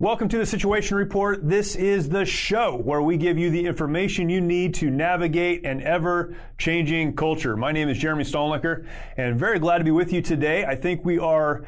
Welcome to the Situation Report. This is the show where we give you the information you need to navigate an ever changing culture. My name is Jeremy Stalnecker and very glad to be with you today. I think we are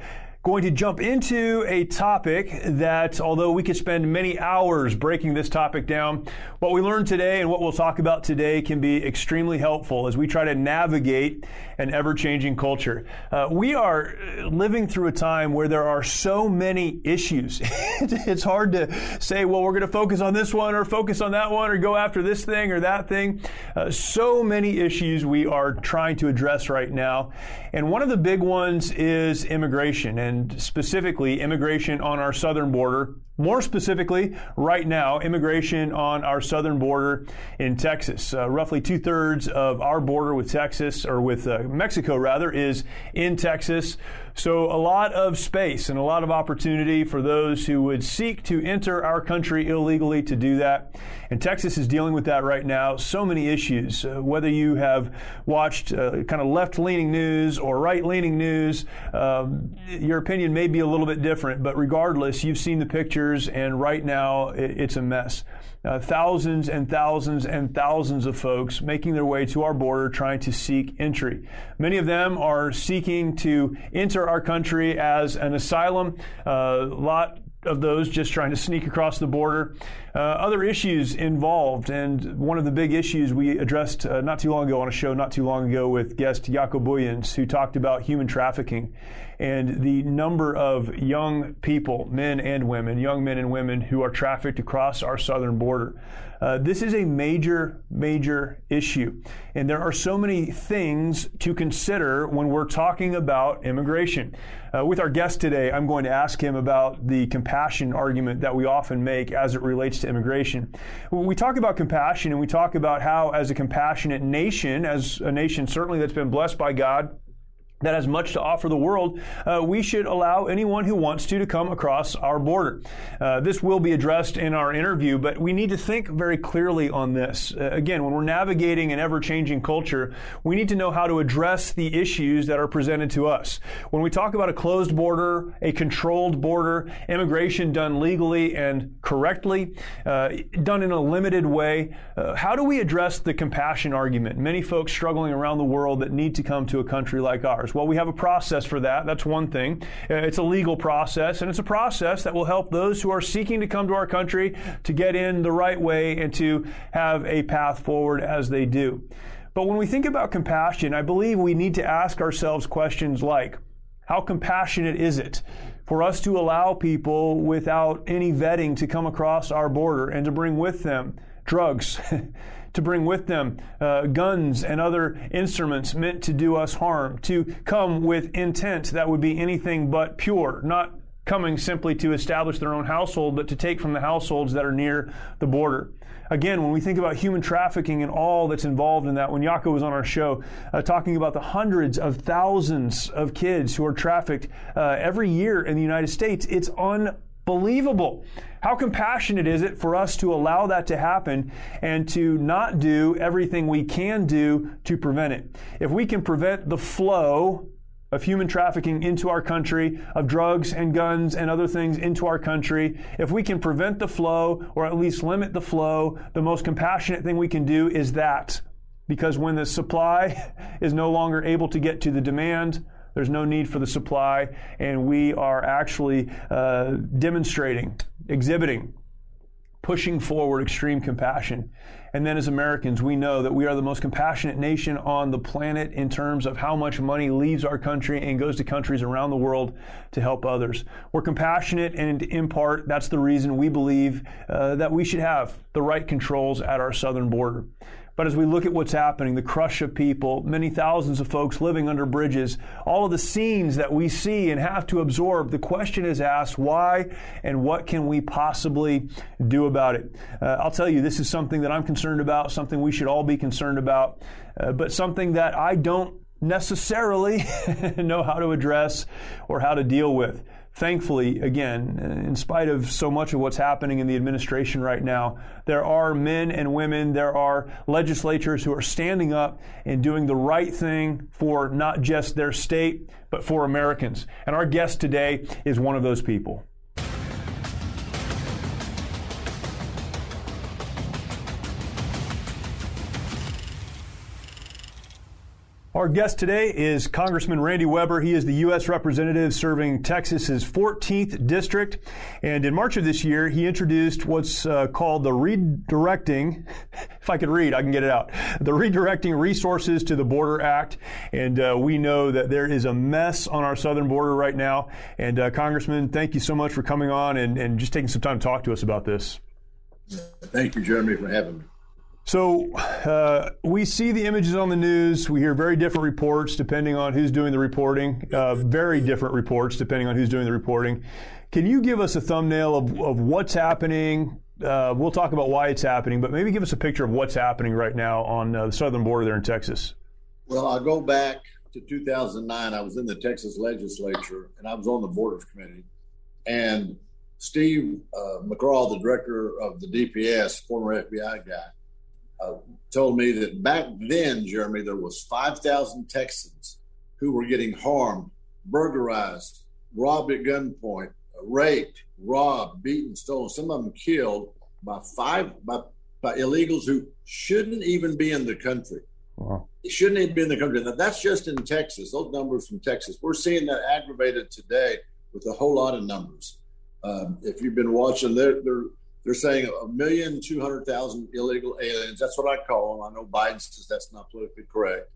going to jump into a topic that, although we could spend many hours breaking this topic down, what we learned today and what we'll talk about today can be extremely helpful as we try to navigate an ever changing culture. Uh, we are living through a time where there are so many issues. it's hard to say, well, we're going to focus on this one or focus on that one or go after this thing or that thing. Uh, so many issues we are trying to address right now. And one of the big ones is immigration. And and specifically immigration on our southern border. More specifically, right now, immigration on our southern border in Texas. Uh, roughly two thirds of our border with Texas, or with uh, Mexico rather, is in Texas. So a lot of space and a lot of opportunity for those who would seek to enter our country illegally to do that. And Texas is dealing with that right now. So many issues. Uh, whether you have watched uh, kind of left leaning news or right leaning news, um, your opinion may be a little bit different, but regardless, you've seen the pictures, and right now it's a mess. Uh, thousands and thousands and thousands of folks making their way to our border trying to seek entry. Many of them are seeking to enter our country as an asylum. A uh, lot of those just trying to sneak across the border. Uh, other issues involved, and one of the big issues we addressed uh, not too long ago on a show not too long ago with guest Jaco Booyens, who talked about human trafficking and the number of young people, men and women, young men and women who are trafficked across our southern border. Uh, this is a major, major issue. And there are so many things to consider when we're talking about immigration. Uh, with our guest today, I'm going to ask him about the compassion argument that we often make as it relates to immigration. When we talk about compassion and we talk about how, as a compassionate nation, as a nation certainly that's been blessed by God, that has much to offer the world, uh, we should allow anyone who wants to to come across our border. Uh, this will be addressed in our interview, but we need to think very clearly on this. Uh, again, when we're navigating an ever changing culture, we need to know how to address the issues that are presented to us. When we talk about a closed border, a controlled border, immigration done legally and correctly, uh, done in a limited way, uh, how do we address the compassion argument? Many folks struggling around the world that need to come to a country like ours. Well, we have a process for that. That's one thing. Uh, it's a legal process, and it's a process that will help those who are seeking to come to our country to get in the right way and to have a path forward as they do. But when we think about compassion, I believe we need to ask ourselves questions like, how compassionate is it for us to allow people without any vetting to come across our border and to bring with them drugs, to bring with them uh, guns and other instruments meant to do us harm, to come with intent that would be anything but pure, not coming simply to establish their own household, but to take from the households that are near the border. Again, when we think about human trafficking and all that's involved in that, when Jaco was on our show uh, talking about the hundreds of thousands of kids who are trafficked uh, every year in the United States, it's un believable. How compassionate is it for us to allow that to happen and to not do everything we can do to prevent it? If we can prevent the flow of human trafficking into our country, of drugs and guns and other things into our country, if we can prevent the flow or at least limit the flow, the most compassionate thing we can do is that. Because when the supply is no longer able to get to the demand, there's no need for the supply, and we are actually uh, demonstrating, exhibiting, pushing forward extreme compassion. And then as Americans, we know that we are the most compassionate nation on the planet in terms of how much money leaves our country and goes to countries around the world to help others. We're compassionate, and in part, that's the reason we believe uh, that we should have the right controls at our southern border. But as we look at what's happening, the crush of people, many thousands of folks living under bridges, all of the scenes that we see and have to absorb, the question is asked why and what can we possibly do about it? Uh, I'll tell you, this is something that I'm concerned about, something we should all be concerned about, uh, but something that I don't necessarily know how to address or how to deal with thankfully, again, in spite of so much of what's happening in the administration right now, there are men and women, there are legislatures who are standing up and doing the right thing for not just their state, but for Americans. And our guest today is one of those people. Our guest today is Congressman Randy Weber. He is the U.S. representative serving Texas's 14th district. And in March of this year, he introduced what's uh, called the Redirecting, if I could read, I can get it out, the Redirecting Resources to the Border Act. And uh, we know that there is a mess on our southern border right now. And uh, Congressman, thank you so much for coming on and, and just taking some time to talk to us about this. Thank you, Jeremy, for having me. So uh, we see the images on the news. We hear very different reports depending on who's doing the reporting. Uh, very different reports depending on who's doing the reporting. Can you give us a thumbnail of, of what's happening? Uh, we'll talk about why it's happening, but maybe give us a picture of what's happening right now on uh, the southern border there in Texas. Well, I'll go back to 2009. I was in the Texas legislature and I was on the Borders Committee. And Steve uh, McCraw, the director of the DPS, former FBI guy, uh, told me that back then, Jeremy, there was 5,000 Texans who were getting harmed, burglarized, robbed at gunpoint, raped, robbed, beaten, stolen, some of them killed by five by, by illegals who shouldn't even be in the country. Wow. Shouldn't even be in the country. Now, that's just in Texas. Those numbers from Texas. We're seeing that aggravated today with a whole lot of numbers. Um, if you've been watching, they're, they're they're saying a million two hundred thousand illegal aliens. That's what I call them. I know Biden says that's not politically correct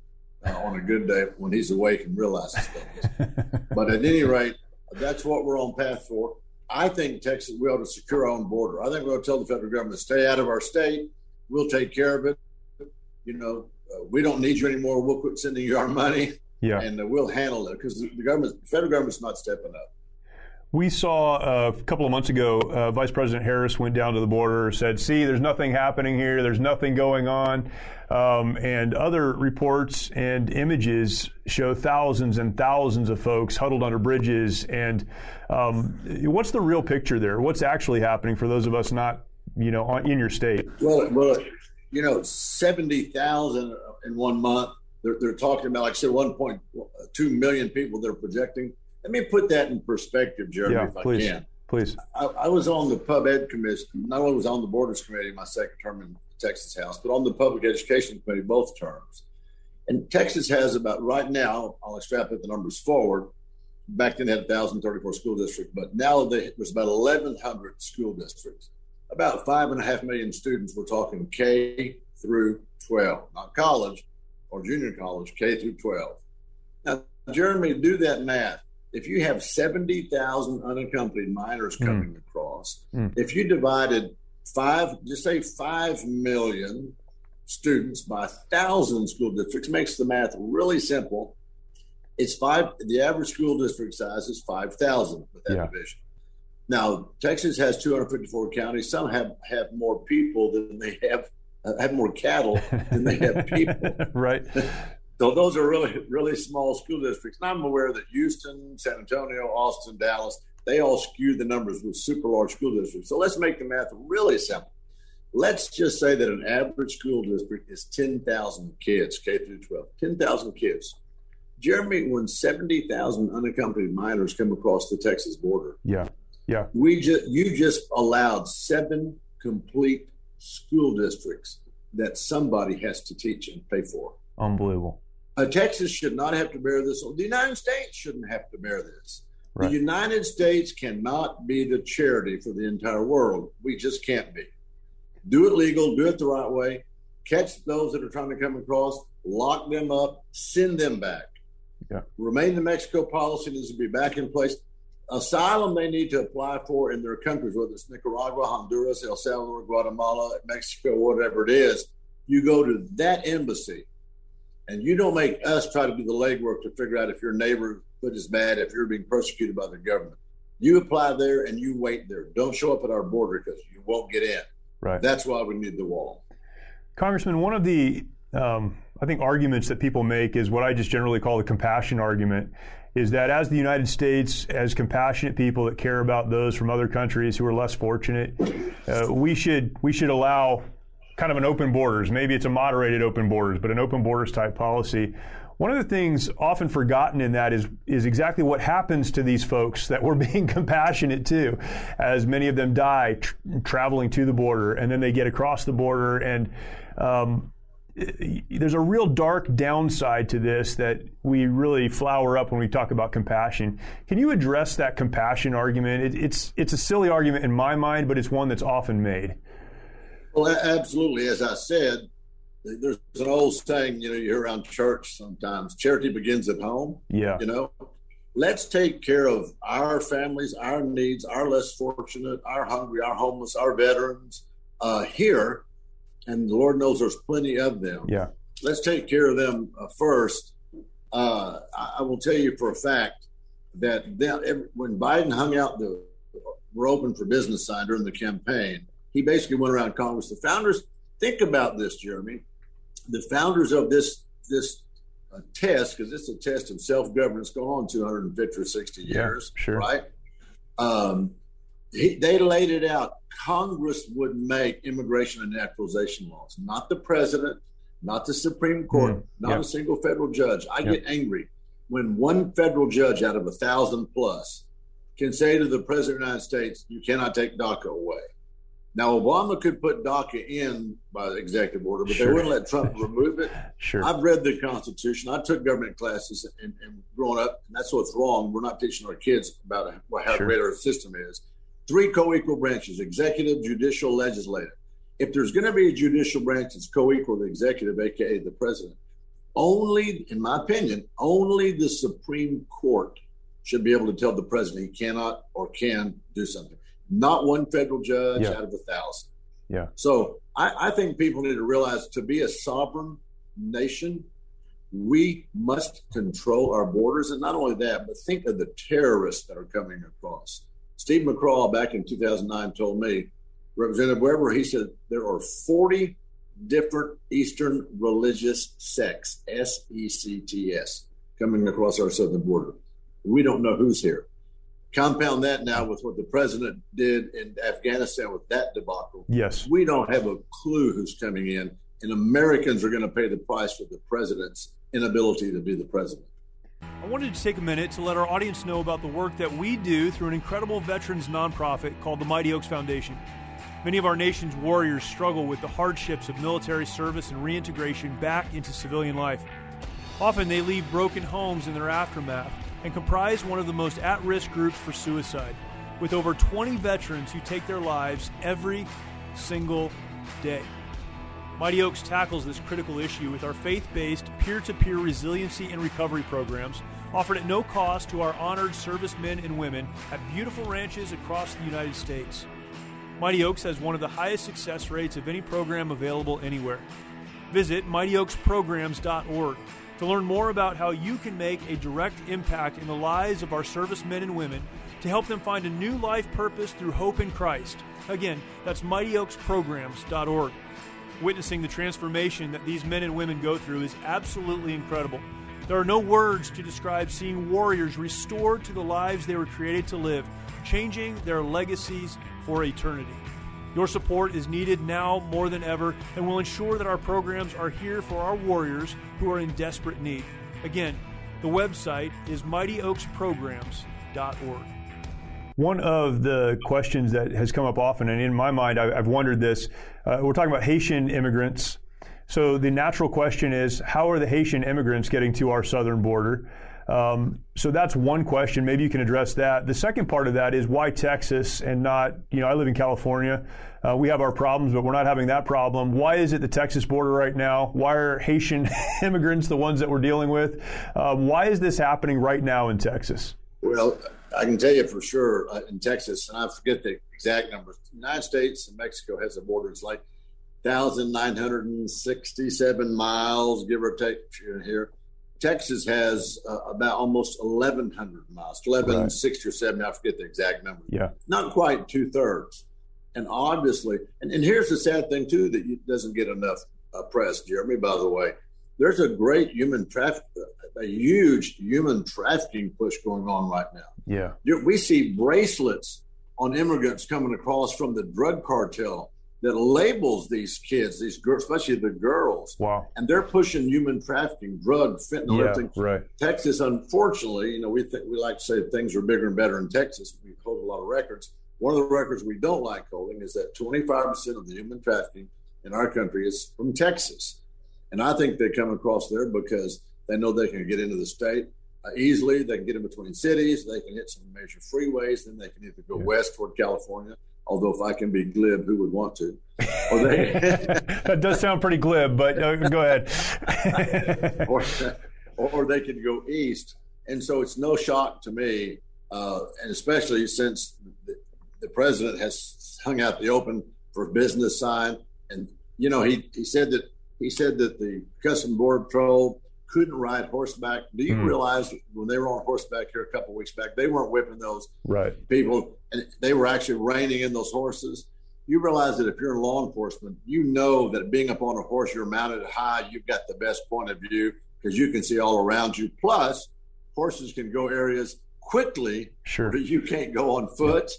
uh, on a good day when he's awake and realizes things. but at any rate, that's what we're on path for. I think Texas we ought to secure our own border. I think we ought to tell the federal government to stay out of our state. We'll take care of it. You know, uh, we don't need you anymore. We'll quit sending you our money. Yeah. And uh, we'll handle it because the, the government, the federal government's not stepping up. We saw uh, a couple of months ago, uh, Vice President Harris went down to the border, said, "See, there's nothing happening here. There's nothing going on," um, and other reports and images show thousands and thousands of folks huddled under bridges. And um, what's the real picture there? What's actually happening for those of us not, you know, in your state? Well, well, you know, seventy thousand in one month. They're, they're talking about, like I said, one point two million people. They're projecting let me put that in perspective, Jeremy, yeah, if please, I can. Please. I, I, was on the Pub Ed Commission. Not only was I on the Borders Committee my second term in Texas House, but on the Public Education Committee both terms. And Texas has about right now. I'll extrapolate the numbers forward. Back then, they had 1,034 school districts, but now they, there's about 1,100 school districts. About five and a half million students. We're talking K through 12, not college or junior college, K through 12. Now, Jeremy, do that math if you have 70,000 unaccompanied minors hmm. coming mm. across, mm. if you divided five, just say 5 million students by 1,000 school districts, makes the math really simple. It's five, the average school district size is 5,000 with that yeah. division. Now, Texas has 254 counties. Some have, have more people than they have, uh, have more cattle than they have people. right. So those are really, really small school districts. And I'm aware that Houston, San Antonio, Austin, Dallas, they all skew the numbers with super large school districts. So let's make the math really simple. Let's just say that an average school district is 10,000 kids, K through 12, 10,000 kids. Jeremy, when 70,000 unaccompanied minors come across the Texas border, yeah, yeah, we just you just allowed seven complete school districts that somebody has to teach and pay for. Unbelievable. Uh, Texas should not have to bear this. The United States shouldn't have to bear this. Right. The United States cannot be the charity for the entire world. We just can't be. Do it legal, do it the right way, catch those that are trying to come across, lock them up, send them back. Yeah. Remain the Mexico policy needs to be back in place. Asylum they need to apply for in their countries, whether it's Nicaragua, Honduras, El Salvador, Guatemala, Mexico, whatever it is You go to that embassy and you don't make us try to do the legwork to figure out if your neighborhood is bad, if you're being persecuted by the government. You apply there and you wait there. Don't show up at our border because you won't get in. Right. That's why we need the wall. Congressman, one of the um, I think arguments that people make is what I just generally call the compassion argument. Is that as the United States, as compassionate people that care about those from other countries who are less fortunate, uh, we should we should allow kind of an open borders. Maybe it's a moderated open borders, but an open borders type policy. One of the things often forgotten in that is is exactly what happens to these folks that we're being compassionate to, as many of them die tr- traveling to the border, and then they get across the border, and um, there's a real dark downside to this that we really flower up when we talk about compassion. Can you address that compassion argument? It, it's it's a silly argument in my mind, but it's one that's often made. Well, absolutely. As I said, there's an old saying, you know, you hear around church sometimes charity begins at home. Yeah. You know, let's take care of our families, our needs, our less fortunate, our hungry, our homeless, our veterans uh, here and the Lord knows there's plenty of them. Yeah. Let's take care of them uh, first. Uh, I, will tell you for a fact that them, when Biden hung out the "We're open for business" sign during the campaign, he basically went around Congress. The founders think about this, Jeremy. The founders of this this uh, test, because it's a test of self governance, go on 250 or 60 years, yeah, sure. right? Um, he, they laid it out. Congress would make immigration and naturalization laws, not the president, not the Supreme Court, mm, not yep. a single federal judge. I yep. get angry when one federal judge out of a thousand plus can say to the president of the United States, "You cannot take DACA away." Now, Obama could put DACA in by executive order, but sure. they wouldn't let Trump remove it. Sure. I've read the Constitution. I took government classes and, and growing up, and that's what's wrong. We're not teaching our kids about how sure. great our system is three co-equal branches executive judicial legislative if there's going to be a judicial branch that's co-equal to the executive aka the president only in my opinion only the supreme court should be able to tell the president he cannot or can do something not one federal judge yeah. out of a thousand yeah so I, I think people need to realize to be a sovereign nation we must control our borders and not only that but think of the terrorists that are coming across Steve McCraw back in 2009 told me, Representative Weber, he said there are 40 different Eastern religious sects, S E C T S, coming across our southern border. We don't know who's here. Compound that now with what the president did in Afghanistan with that debacle. Yes. We don't have a clue who's coming in, and Americans are going to pay the price for the president's inability to be the president. I wanted to take a minute to let our audience know about the work that we do through an incredible veterans nonprofit called the Mighty Oaks Foundation. Many of our nation's warriors struggle with the hardships of military service and reintegration back into civilian life. Often they leave broken homes in their aftermath and comprise one of the most at risk groups for suicide, with over 20 veterans who take their lives every single day. Mighty Oaks tackles this critical issue with our faith based peer to peer resiliency and recovery programs offered at no cost to our honored servicemen and women at beautiful ranches across the United States. Mighty Oaks has one of the highest success rates of any program available anywhere. Visit mightyoaksprograms.org to learn more about how you can make a direct impact in the lives of our servicemen and women to help them find a new life purpose through hope in Christ. Again, that's mightyoaksprograms.org. Witnessing the transformation that these men and women go through is absolutely incredible. There are no words to describe seeing warriors restored to the lives they were created to live, changing their legacies for eternity. Your support is needed now more than ever and will ensure that our programs are here for our warriors who are in desperate need. Again, the website is mightyoaksprograms.org. One of the questions that has come up often, and in my mind, I've wondered this uh, we're talking about Haitian immigrants. So the natural question is how are the Haitian immigrants getting to our southern border? Um, so that's one question. Maybe you can address that. The second part of that is why Texas and not, you know, I live in California. Uh, we have our problems, but we're not having that problem. Why is it the Texas border right now? Why are Haitian immigrants the ones that we're dealing with? Uh, why is this happening right now in Texas? Well, I can tell you for sure uh, in Texas, and I forget the exact numbers. United States and Mexico has a border. It's like 1,967 miles, give or take here. Texas has uh, about almost 1,100 miles, 1,160 right. or 70. I forget the exact number. Yeah. Not quite two thirds. And obviously, and, and here's the sad thing, too, that doesn't get enough uh, press, Jeremy, by the way. There's a great human traffic, a huge human trafficking push going on right now. Yeah. We see bracelets on immigrants coming across from the drug cartel that labels these kids, these girls, especially the girls. Wow. And they're pushing human trafficking, drug, fentanyl, yeah, everything. Right. Texas, unfortunately, you know, we think we like to say things are bigger and better in Texas. We hold a lot of records. One of the records we don't like holding is that 25% of the human trafficking in our country is from Texas. And I think they come across there because they know they can get into the state uh, easily. They can get in between cities. They can hit some major freeways. Then they can either go yeah. west toward California Although, if I can be glib, who would want to? Or they, that does sound pretty glib, but uh, go ahead. or, or they could go east. And so it's no shock to me, uh, and especially since the, the, president has hung out the open for business sign. And, you know, he, he said that he said that the Custom Border Patrol couldn't ride horseback. Do you mm. realize when they were on horseback here a couple weeks back, they weren't whipping those right. people, and they were actually reining in those horses. You realize that if you're in law enforcement, you know that being up on a horse, you're mounted high, you've got the best point of view because you can see all around you. Plus, horses can go areas quickly sure. that you can't go on foot.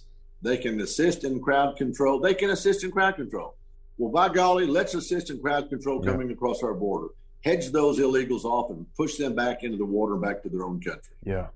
They can assist in crowd control. They can assist in crowd control. Well, by golly, let's assist in crowd control coming yeah. across our border hedge those illegals off and push them back into the water, back to their own country. Yeah.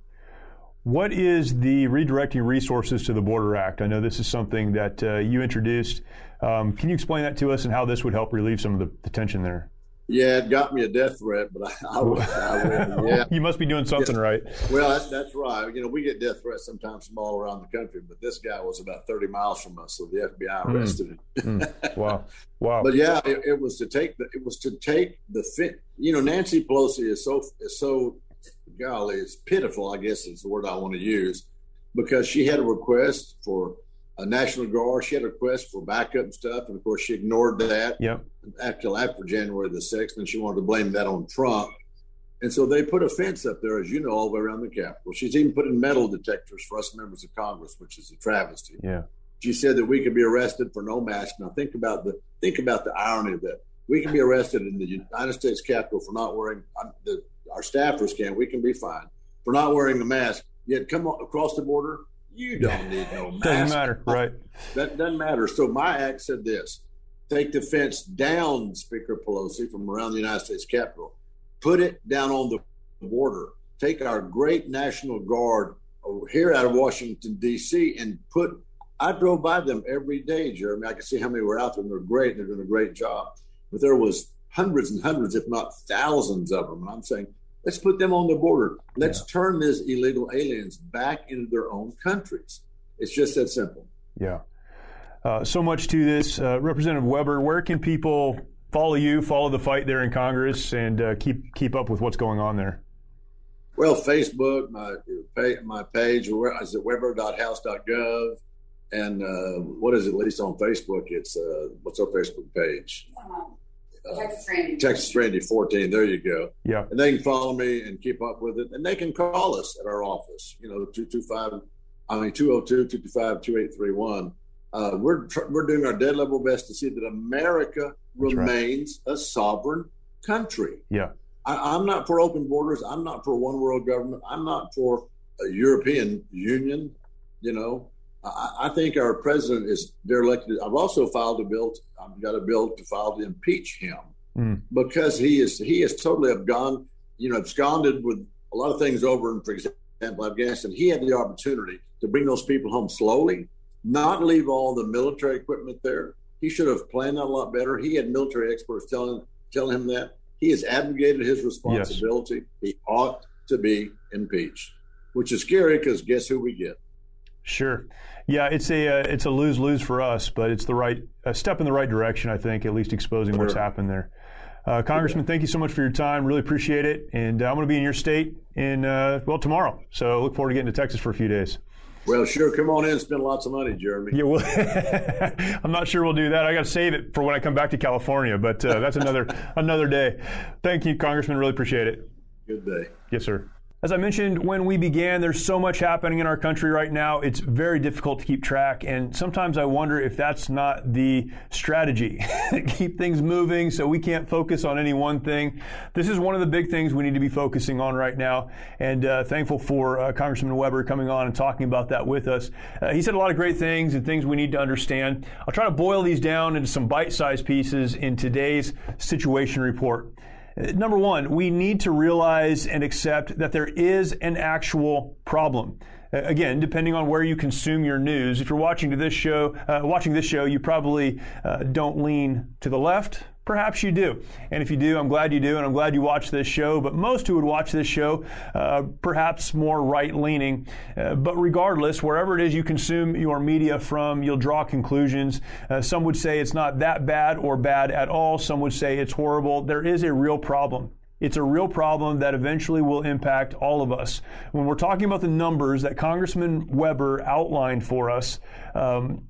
What is the Redirecting Resources to the Border Act? I know this is something that uh, you introduced. Um, can you explain that to us and how this would help relieve some of the, the tension there? Yeah, it got me a death threat, but I, I, I yeah. you must be doing something yeah. right. Well, that, that's right. You know, we get death threats sometimes from all around the country, but this guy was about 30 miles from us, so the FBI hmm. arrested mm. him. mm. Wow, wow. But yeah, it, it, was to take the it was to take the fit. You know, Nancy Pelosi is so is so golly, it's pitiful. I guess is the word I want to use because she had a request for a National Guard. She had a request for backup and stuff, and of course, she ignored that. Yep. Until after January the sixth, and she wanted to blame that on Trump. And so they put a fence up there, as you know, all the way around the Capitol. She's even put in metal detectors for us members of Congress, which is a travesty. Yeah. She said that we could be arrested for no mask. Now think about the think about the irony of that. We can be arrested in the United States Capitol for not wearing. The, our staffers can. We can be fined for not wearing a mask. Yet come across the border, you don't need no mask. Doesn't matter, right? That doesn't matter. So my act said this: take the fence down, Speaker Pelosi, from around the United States Capitol, put it down on the border. Take our great National Guard here out of Washington D.C. and put. I drove by them every day, Jeremy. I could see how many were out there, and they're great. They're doing a great job. But there was hundreds and hundreds, if not thousands, of them. And I'm saying Let's put them on the border. Let's yeah. turn these illegal aliens back into their own countries. It's just that simple. Yeah. Uh, so much to this. Uh, Representative Weber, where can people follow you, follow the fight there in Congress, and uh, keep keep up with what's going on there? Well, Facebook, my my page is at weber.house.gov, and uh, what is it? At least on Facebook, it's uh, what's our Facebook page? Texas Randy. Texas Randy 14. There you go. Yeah. And they can follow me and keep up with it. And they can call us at our office, you know, 225, I mean, 202 225 2831. Uh, we're, we're doing our dead level best to see that America That's remains right. a sovereign country. Yeah. I, I'm not for open borders. I'm not for one world government. I'm not for a European Union. You know, I, think our president is derelict. I've also filed a bill. I've got a bill to file to impeach him mm. because he is he is totally abgone, you know, absconded with a lot of things over in, for example, Afghanistan. He had the opportunity to bring those people home slowly, not leave all the military equipment there. He should have planned that a lot better. He had military experts telling telling him that. He has abrogated his responsibility. Yes. He ought to be impeached, which is scary because guess who we get? Sure. Yeah, it's a uh, it's a lose lose for us, but it's the right a step in the right direction. I think, at least exposing sure. what's happened there. Uh, Congressman, thank you so much for your time. Really appreciate it. And uh, I'm going to be in your state in uh, well tomorrow, so look forward to getting to Texas for a few days. Well, sure. Come on in spend lots of money, Jeremy. Yeah, well, I'm not sure we'll do that. I got to save it for when I come back to California, but uh, that's another another day. Thank you, Congressman. Really appreciate it. Good day. Yes, sir. As I mentioned when we began, there's so much happening in our country right now, it's very difficult to keep track. And sometimes I wonder if that's not the strategy. keep things moving so we can't focus on any one thing. This is one of the big things we need to be focusing on right now. And uh, thankful for uh, Congressman Weber coming on and talking about that with us. Uh, he said a lot of great things and things we need to understand. I'll try to boil these down into some bite sized pieces in today's situation report. Number one, we need to realize and accept that there is an actual problem. Again, depending on where you consume your news, if you're watching to this show, uh, watching this show, you probably uh, don't lean to the left Perhaps you do. And if you do, I'm glad you do, and I'm glad you watch this show. But most who would watch this show, uh, perhaps more right leaning. Uh, but regardless, wherever it is you consume your media from, you'll draw conclusions. Uh, some would say it's not that bad or bad at all. Some would say it's horrible. There is a real problem. It's a real problem that eventually will impact all of us. When we're talking about the numbers that Congressman Weber outlined for us, um,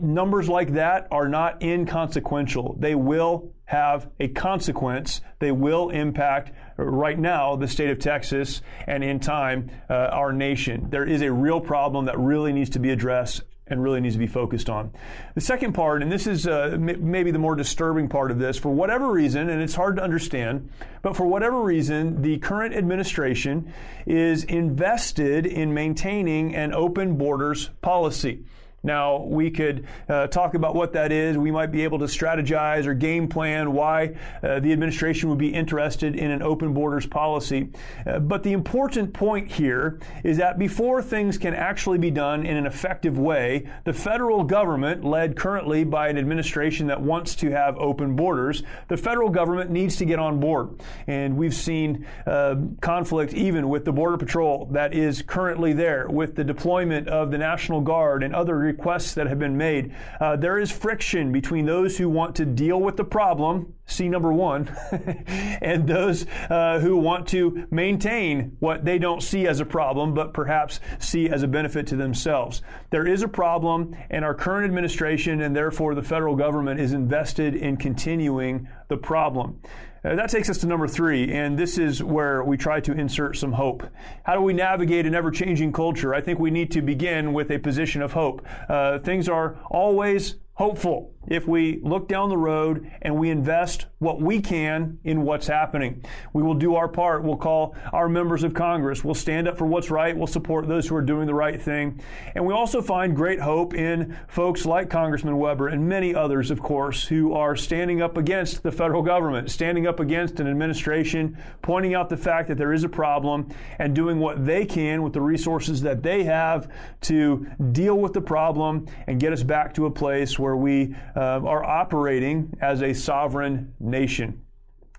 numbers like that are not inconsequential. They will have a consequence. They will impact right now the state of Texas and in time uh, our nation. There is a real problem that really needs to be addressed and really needs to be focused on. The second part, and this is uh, m- maybe the more disturbing part of this, for whatever reason, and it's hard to understand, but for whatever reason, the current administration is invested in maintaining an open borders policy. Now, we could uh, talk about what that is. We might be able to strategize or game plan why uh, the administration would be interested in an open borders policy. Uh, but the important point here is that before things can actually be done in an effective way, the federal government, led currently by an administration that wants to have open borders, the federal government needs to get on board. And we've seen uh, conflict even with the Border Patrol that is currently there, with the deployment of the National Guard and other requests that have been made. Uh, there is friction between those who want to deal with the problem, see number one, and those uh, who want to maintain what they don't see as a problem, but perhaps see as a benefit to themselves. There is a problem, and our current administration and therefore the federal government is invested in continuing the problem. Uh, that takes us to number three, and this is where we try to insert some hope. How do we navigate an ever changing culture? I think we need to begin with a position of hope. Uh, things are always hopeful if we look down the road and we invest what we can in what's happening. We will do our part. We'll call our members of Congress. We'll stand up for what's right. We'll support those who are doing the right thing. And we also find great hope in folks like Congressman Weber and many others, of course, who are standing up against the federal government, standing up against an administration, pointing out the fact that there is a problem and doing what they can with the resources that they have to deal with the problem and get us back to a place where we uh, uh, are operating as a sovereign nation.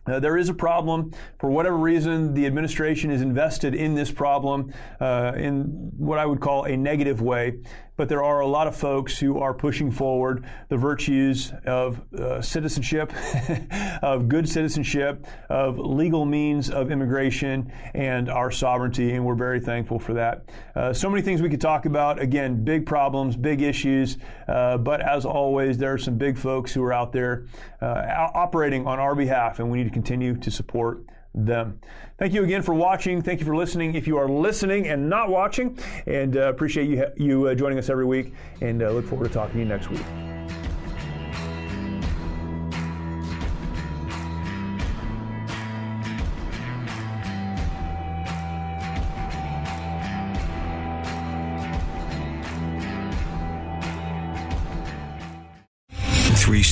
Uh, there is a problem. For whatever reason, the administration is invested in this problem uh, in what I would call a negative way but there are a lot of folks who are pushing forward the virtues of uh, citizenship, of good citizenship, of legal means of immigration, and our sovereignty, and we're very thankful for that. Uh, so many things we could talk about. Again, big problems, big issues, uh, but as always, there are some big folks who are out there uh, operating on our behalf, and we need to continue to support them. Thank you again for watching. Thank you for listening. If you are listening and not watching, and uh, appreciate you you uh, joining us every week, and uh, look forward to talking to you next week.